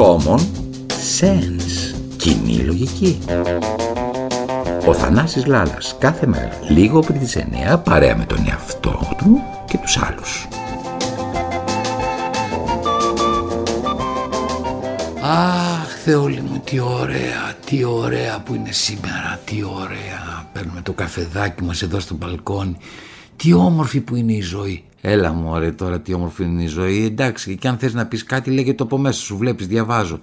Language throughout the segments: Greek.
Common sense. Κοινή λογική. Ο Θανάσης Λάλας κάθε μέρα, λίγο πριν τις 9, παρέα με τον εαυτό του και τους άλλους. Αχ, Θεόλη μου, τι ωραία, τι ωραία που είναι σήμερα, τι ωραία. Παίρνουμε το καφεδάκι μας εδώ στο μπαλκόνι. Τι όμορφη που είναι η ζωή. Έλα μου ωραία τώρα τι όμορφη είναι η ζωή. Εντάξει και αν θες να πεις κάτι λέγε το από μέσα σου βλέπεις διαβάζω.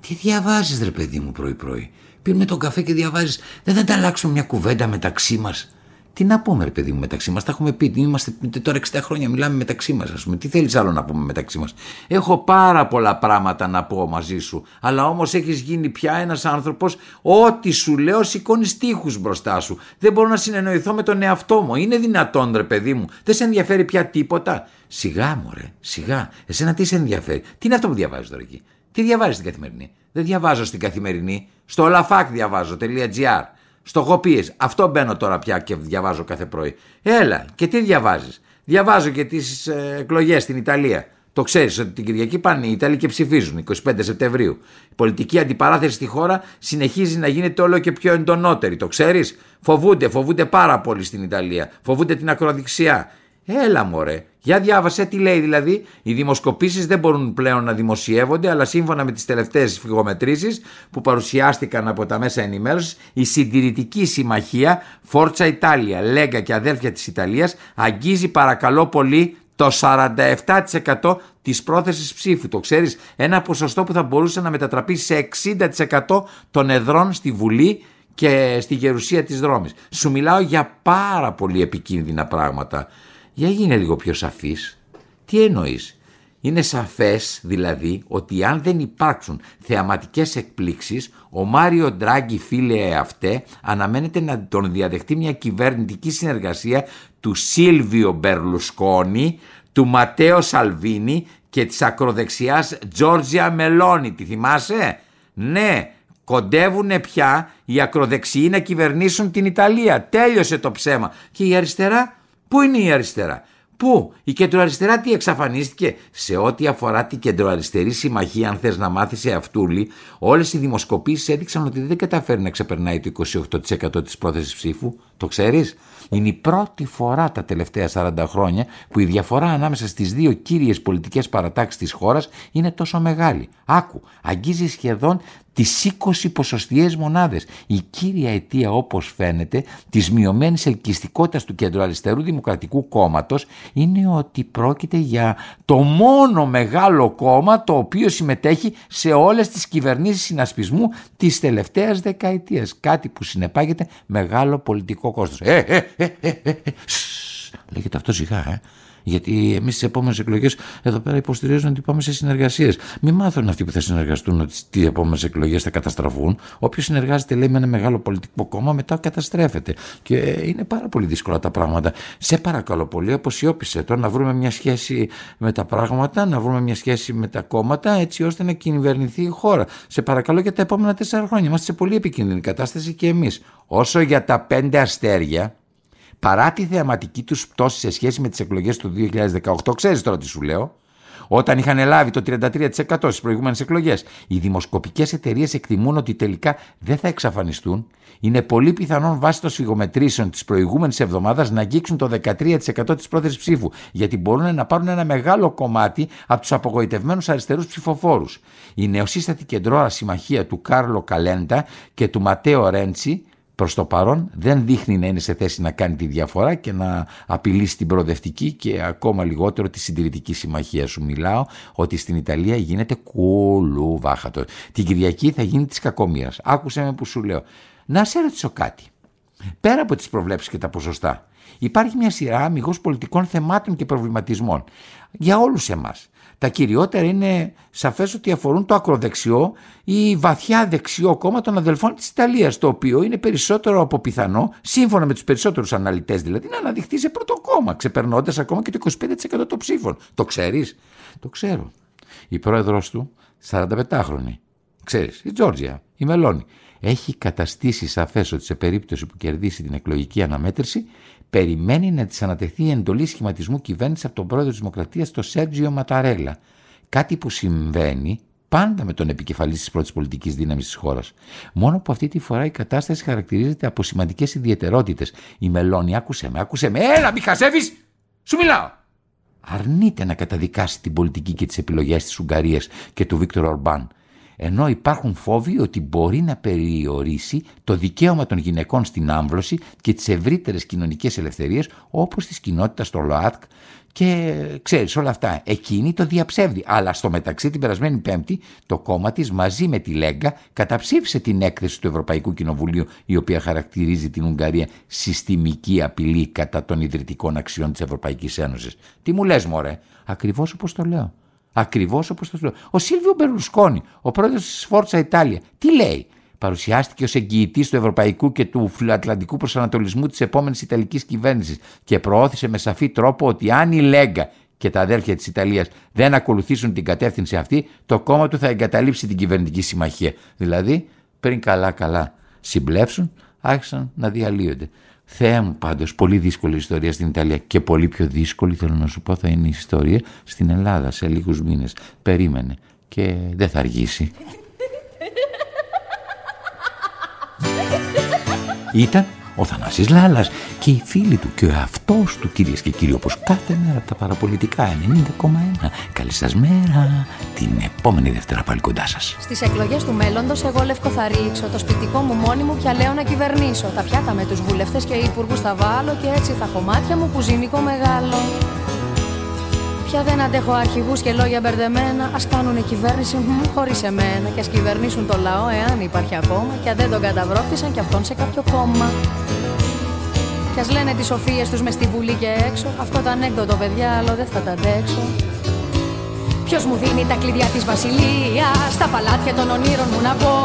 Τι διαβάζεις ρε παιδί μου πρωί πρωί. Πίνουμε τον καφέ και διαβάζεις. Δεν θα τα αλλάξουμε μια κουβέντα μεταξύ μας. Τι να πούμε, ρε παιδί μου, μεταξύ μας; Τα έχουμε πει. Είμαστε τώρα 60 χρόνια, μιλάμε μεταξύ μας, ας πούμε. Τι θέλεις άλλο να πούμε μεταξύ μας; Έχω πάρα πολλά πράγματα να πω μαζί σου. Αλλά όμως έχεις γίνει πια ένας άνθρωπος, ό,τι σου λέω σηκώνεις τείχου μπροστά σου. Δεν μπορώ να συνεννοηθώ με τον εαυτό μου. Είναι δυνατόν, ρε παιδί μου. Δεν σε ενδιαφέρει πια τίποτα; Σιγά, μωρέ, σιγά. Εσένα τι σε ενδιαφέρει; Τι είναι αυτό που διαβάζεις τώρα εκεί; Τι διαβάζεις στην καθημερινή; Δεν διαβάζω στην καθημερινή. Στο olafak διαβάζω.gr. Στο γοπίες. Αυτό μπαίνω τώρα πια και διαβάζω κάθε πρωί. Έλα, και τι διαβάζεις; Διαβάζω και τις ε, εκλογές στην Ιταλία. Το ξέρεις ότι την Κυριακή πάνε οι Ιταλοί και ψηφίζουν 25 Σεπτεμβρίου. Η πολιτική αντιπαράθεση στη χώρα συνεχίζει να γίνεται όλο και πιο εντονότερη. Το ξέρεις; Φοβούνται, φοβούνται πάρα πολύ στην Ιταλία. Φοβούνται την ακροδεξιά. Έλα μωρέ. Για διάβασε τι λέει δηλαδή. Οι δημοσκοπήσεις δεν μπορούν πλέον να δημοσιεύονται, αλλά σύμφωνα με τις τελευταίες φυγομετρήσεις που παρουσιάστηκαν από τα μέσα ενημέρωσης, η συντηρητική συμμαχία Φόρτσα Ιτάλια, Λέγκα και αδέρφια της Ιταλίας αγγίζει παρακαλώ πολύ το 47% της πρόθεσης ψήφου. Το ξέρεις, ένα ποσοστό που θα μπορούσε να μετατραπεί σε 60% των εδρών στη Βουλή και στη γερουσία της δρόμης. Σου μιλάω για πάρα πολύ επικίνδυνα πράγματα. Για γίνε λίγο πιο σαφής. Τι εννοείς; Είναι σαφές δηλαδή ότι αν δεν υπάρξουν θεαματικές εκπλήξεις ο Μάριο Ντράγκη φίλε αυτέ αναμένεται να τον διαδεχτεί μια κυβερνητική συνεργασία του Σίλβιο Μπερλουσκόνη, του Ματέο Σαλβίνη και της ακροδεξιάς Τζόρτζια Μελώνη. Τη θυμάσαι; Ναι, κοντεύουν πια οι ακροδεξιοί να κυβερνήσουν την Ιταλία. Τέλειωσε το ψέμα. Και η αριστερά; Πού είναι η αριστερά; Πού; Η κεντροαριστερά τι εξαφανίστηκε; Σε ό,τι αφορά την κεντροαριστερή συμμαχία, αν θες να μάθεις σε αυτούλη, όλες οι δημοσκοπήσεις έδειξαν ότι δεν καταφέρει να ξεπερνάει το 28% της πρόθεσης ψήφου. Το ξέρεις; Είναι η πρώτη φορά τα τελευταία 40 χρόνια που η διαφορά ανάμεσα στις δύο κύριες πολιτικές παρατάξεις της χώρας είναι τόσο μεγάλη. Άκου, αγγίζει σχεδόν τις 20 ποσοστιαίες μονάδες. Η κύρια αιτία όπως φαίνεται της μειωμένης ελκυστικότητας του κεντροαριστερού δημοκρατικού κόμματος είναι ότι πρόκειται για το μόνο μεγάλο κόμμα το οποίο συμμετέχει σε όλες τις κυβερνήσεις συνασπισμού της τελευταίας δεκαετίας. Κάτι που συνεπάγεται μεγάλο πολιτικό κόστος. Ε, ε, ε, ε, ε, ε. Λέγεται αυτό σιγά, ε. Γιατί εμεί στι επόμενε εκλογέ εδώ πέρα υποστηρίζουν ότι πάμε σε συνεργασίε. Μην μάθουν αυτοί που θα συνεργαστούν ότι τι επόμενε εκλογέ θα καταστραφούν. Όποιο συνεργάζεται, λέει, με ένα μεγάλο πολιτικό κόμμα, μετά καταστρέφεται. Και είναι πάρα πολύ δύσκολα τα πράγματα. Σε παρακαλώ πολύ, αποσιώπησε τώρα να βρούμε μια σχέση με τα πράγματα, να βρούμε μια σχέση με τα κόμματα, έτσι ώστε να κυβερνηθεί η χώρα. Σε παρακαλώ για τα επόμενα τέσσερα χρόνια. Είμαστε σε πολύ επικίνδυνη κατάσταση και εμεί. Όσο για τα πέντε αστέρια, παρά τη θεαματική τους πτώση σε σχέση με τις εκλογές του 2018, ξέρεις τώρα τι σου λέω, όταν είχαν λάβει το 33% στις προηγούμενες εκλογές. Οι δημοσκοπικές εταιρείες εκτιμούν ότι τελικά δεν θα εξαφανιστούν. Είναι πολύ πιθανόν βάσει των σφυγομετρήσεων της προηγούμενης εβδομάδας να αγγίξουν το 13% της πρόθεση ψήφου, γιατί μπορούν να πάρουν ένα μεγάλο κομμάτι από τους απογοητευμένους αριστερούς ψηφοφόρους. Η νεοσύστατη κεντρώα συμμαχία του Κάρλο Καλέντα και του Ματέο Ρέντσι προς το παρόν δεν δείχνει να είναι σε θέση να κάνει τη διαφορά και να απειλήσει την προοδευτική και ακόμα λιγότερο τη συντηρητική συμμαχία σου μιλάω ότι στην Ιταλία γίνεται κουλουβάχατο. Την Κυριακή θα γίνει της κακομήρας. Άκουσε με που σου λέω. Να σε ρωτήσω κάτι. Πέρα από τις προβλέψεις και τα ποσοστά υπάρχει μια σειρά αμυγός πολιτικών θεμάτων και προβληματισμών για όλους εμάς. Τα κυριότερα είναι σαφές ότι αφορούν το ακροδεξιό ή βαθιά δεξιό κόμμα των αδελφών της Ιταλίας, το οποίο είναι περισσότερο από πιθανό, σύμφωνα με τους περισσότερους αναλυτές δηλαδή, να αναδειχθεί σε πρώτο κόμμα, ξεπερνώντας ακόμα και το 25% των ψήφων. Το ξέρεις; Το ξέρω. Η πρόεδρος του, 45χρονη, ξέρεις, η Τζόρτζια, η Μελώνη, έχει καταστήσει σαφές ότι σε περίπτωση που κερδίσει την εκλογική αναμέτρηση περιμένει να της ανατεθεί η εντολή σχηματισμού κυβέρνησης από τον πρόεδρο της Δημοκρατίας, τον Σέρτζιο Ματαρέλα. Κάτι που συμβαίνει πάντα με τον επικεφαλής της πρώτης πολιτικής δύναμης της χώρας. Μόνο που αυτή τη φορά η κατάσταση χαρακτηρίζεται από σημαντικές ιδιαιτερότητες. Η Μελώνη, άκουσε με, άκουσε με, έλα, μη χασεύει! Σου μιλάω! Αρνείται να καταδικάσει την πολιτική και τις επιλογές της Ουγγαρίας και του Βίκτορ Ορμπάν ενώ υπάρχουν φόβοι ότι μπορεί να περιορίσει το δικαίωμα των γυναικών στην άμβλωση και τις ευρύτερες κοινωνικές ελευθερίες όπως της κοινότητας στο ΛΟΑΤΚ και ξέρεις όλα αυτά. Εκείνη το διαψεύδει. Αλλά στο μεταξύ την περασμένη Πέμπτη το κόμμα της μαζί με τη Λέγκα καταψήφισε την έκθεση του Ευρωπαϊκού Κοινοβουλίου η οποία χαρακτηρίζει την Ουγγαρία συστημική απειλή κατά των ιδρυτικών αξιών της Ευρωπαϊκής Ένωσης. Τι μου λες μωρέ; Ακριβώς όπως το λέω. Ακριβώς όπως το λέω. Ο Σίλβιο Μπερλουσκόνη, ο πρόεδρος της Φόρτσα Ιτάλια, τι λέει; Παρουσιάστηκε ως εγγυητής του ευρωπαϊκού και του φιλοατλαντικού προσανατολισμού της επόμενης Ιταλικής κυβέρνησης και προώθησε με σαφή τρόπο ότι αν η Λέγκα και τα αδέρφια της Ιταλίας δεν ακολουθήσουν την κατεύθυνση αυτή, το κόμμα του θα εγκαταλείψει την κυβερνητική συμμαχία. Δηλαδή, πριν καλά-καλά συμπλέψουν, άρχισαν να διαλύονται. Θεέ μου πάντως, πολύ δύσκολη ιστορία στην Ιταλία και πολύ πιο δύσκολη θέλω να σου πω θα είναι η ιστορία στην Ελλάδα σε λίγους μήνες. Περίμενε και δεν θα αργήσει. Ήταν ο Θανάσης Λάλας και οι φίλοι του και ο αυτός του κυρίες και κύριοι όπως κάθε μέρα από τα παραπολιτικά 90,1 καλή σας μέρα την επόμενη Δευτέρα πάλι κοντά σας. Στις εκλογές του μέλλοντος εγώ λευκό θα ρίξω το σπιτικό μου μόνη μου πια λέω να κυβερνήσω. Τα πιάτα με τους βουλευτές και υπουργούς θα βάλω και έτσι θα κομμάτια μου που ζήνικο μεγάλο Πια δεν αντέχω αρχηγούς και λόγια μπερδεμένα. Α κάνουν κυβέρνηση χωρίς εμένα. Και ας κυβερνήσουν το λαό εάν υπάρχει ακόμα. Και αν δεν τον καταβρόχτησαν κι αυτόν σε κάποιο κόμμα. Κι ας λένε τις σοφίες τους μες στη βουλή και έξω. Αυτό το ανέκδοτο, παιδιά, άλλο δεν θα τα αντέξω. Ποιος μου δίνει τα κλειδιά της βασιλείας, στα παλάτια των ονείρων μου να πω.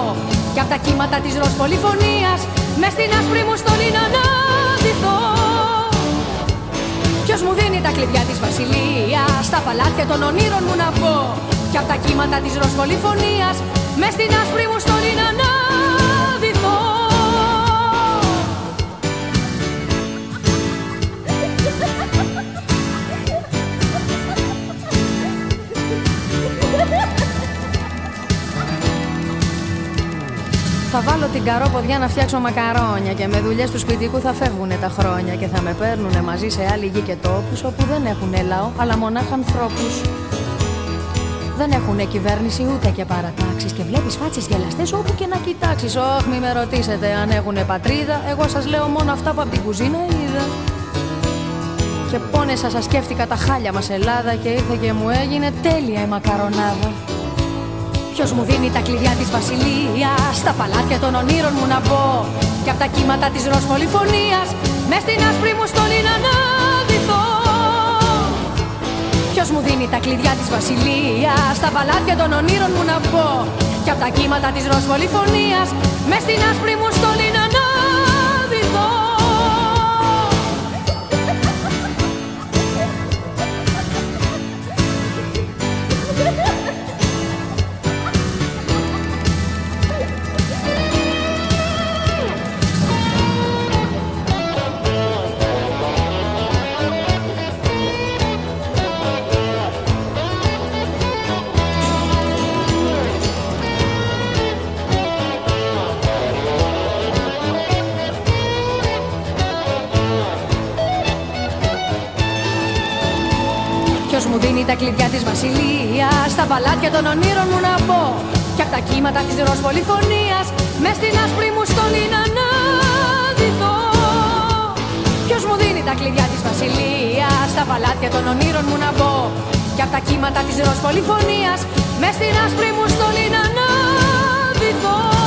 Κι από τα κύματα της ροζ πολυφωνίας, μες στην άσπρη μου στολή να αναδυθώ. Ποιος μου δίνει τα κλειδιά της βασιλείας, στα παλάτια των ονείρων μου να πω. Κι από τα κύματα της ροζ πολυφωνία, μες στην άσπρη μου στολή να την καρόποδιά να φτιάξω μακαρόνια και με δουλειές του σπιτικού θα φεύγουν τα χρόνια και θα με παίρνουν μαζί σε άλλη γη και τόπους όπου δεν έχουν λαό αλλά μονάχα ανθρώπους. Δεν έχουν κυβέρνηση ούτε και παρατάξεις και βλέπεις φάτσες γελαστές όπου και να κοιτάξεις. Όχι, μη με ρωτήσετε αν έχουν πατρίδα. Εγώ σας λέω μόνο αυτά που από την κουζίνα είδα. Και πόνεσα σας σκέφτηκα τα χάλια μας Ελλάδα και ήρθε και μου έγινε τέλεια η μακαρονάδα. Ποιος μου δίνει τα κλειδιά της βασιλείας, στα παλάτια των ονείρων μου να μπω. Και από τα κύματα της ροζ πολυφωνίας, μες στην άσπρη μου στολή να αναδυθώ. Ποιος μου δίνει τα κλειδιά της βασιλείας, στα παλάτια των ονείρων μου να μπω. Και από τα κύματα της ροζ πολυφωνίας, μες στην άσπρη μου στολή να Ποιος μου δίνει τα κλειδιά της βασιλείας Στα παλάτια των ονείρων μου να μπω Κι απ' τα κύματα της ροζ πολυφωνίας Μες στην άσπρη μου στολή να αναδυθώ Ποιος μου δίνει τα κλειδιά της βασιλείας Στα παλάτια των ονείρων μου να μπω Κι απ' τα κύματα της ροζ πολυφωνίας Μες στην άσπρη μου στολή να αναδυθώ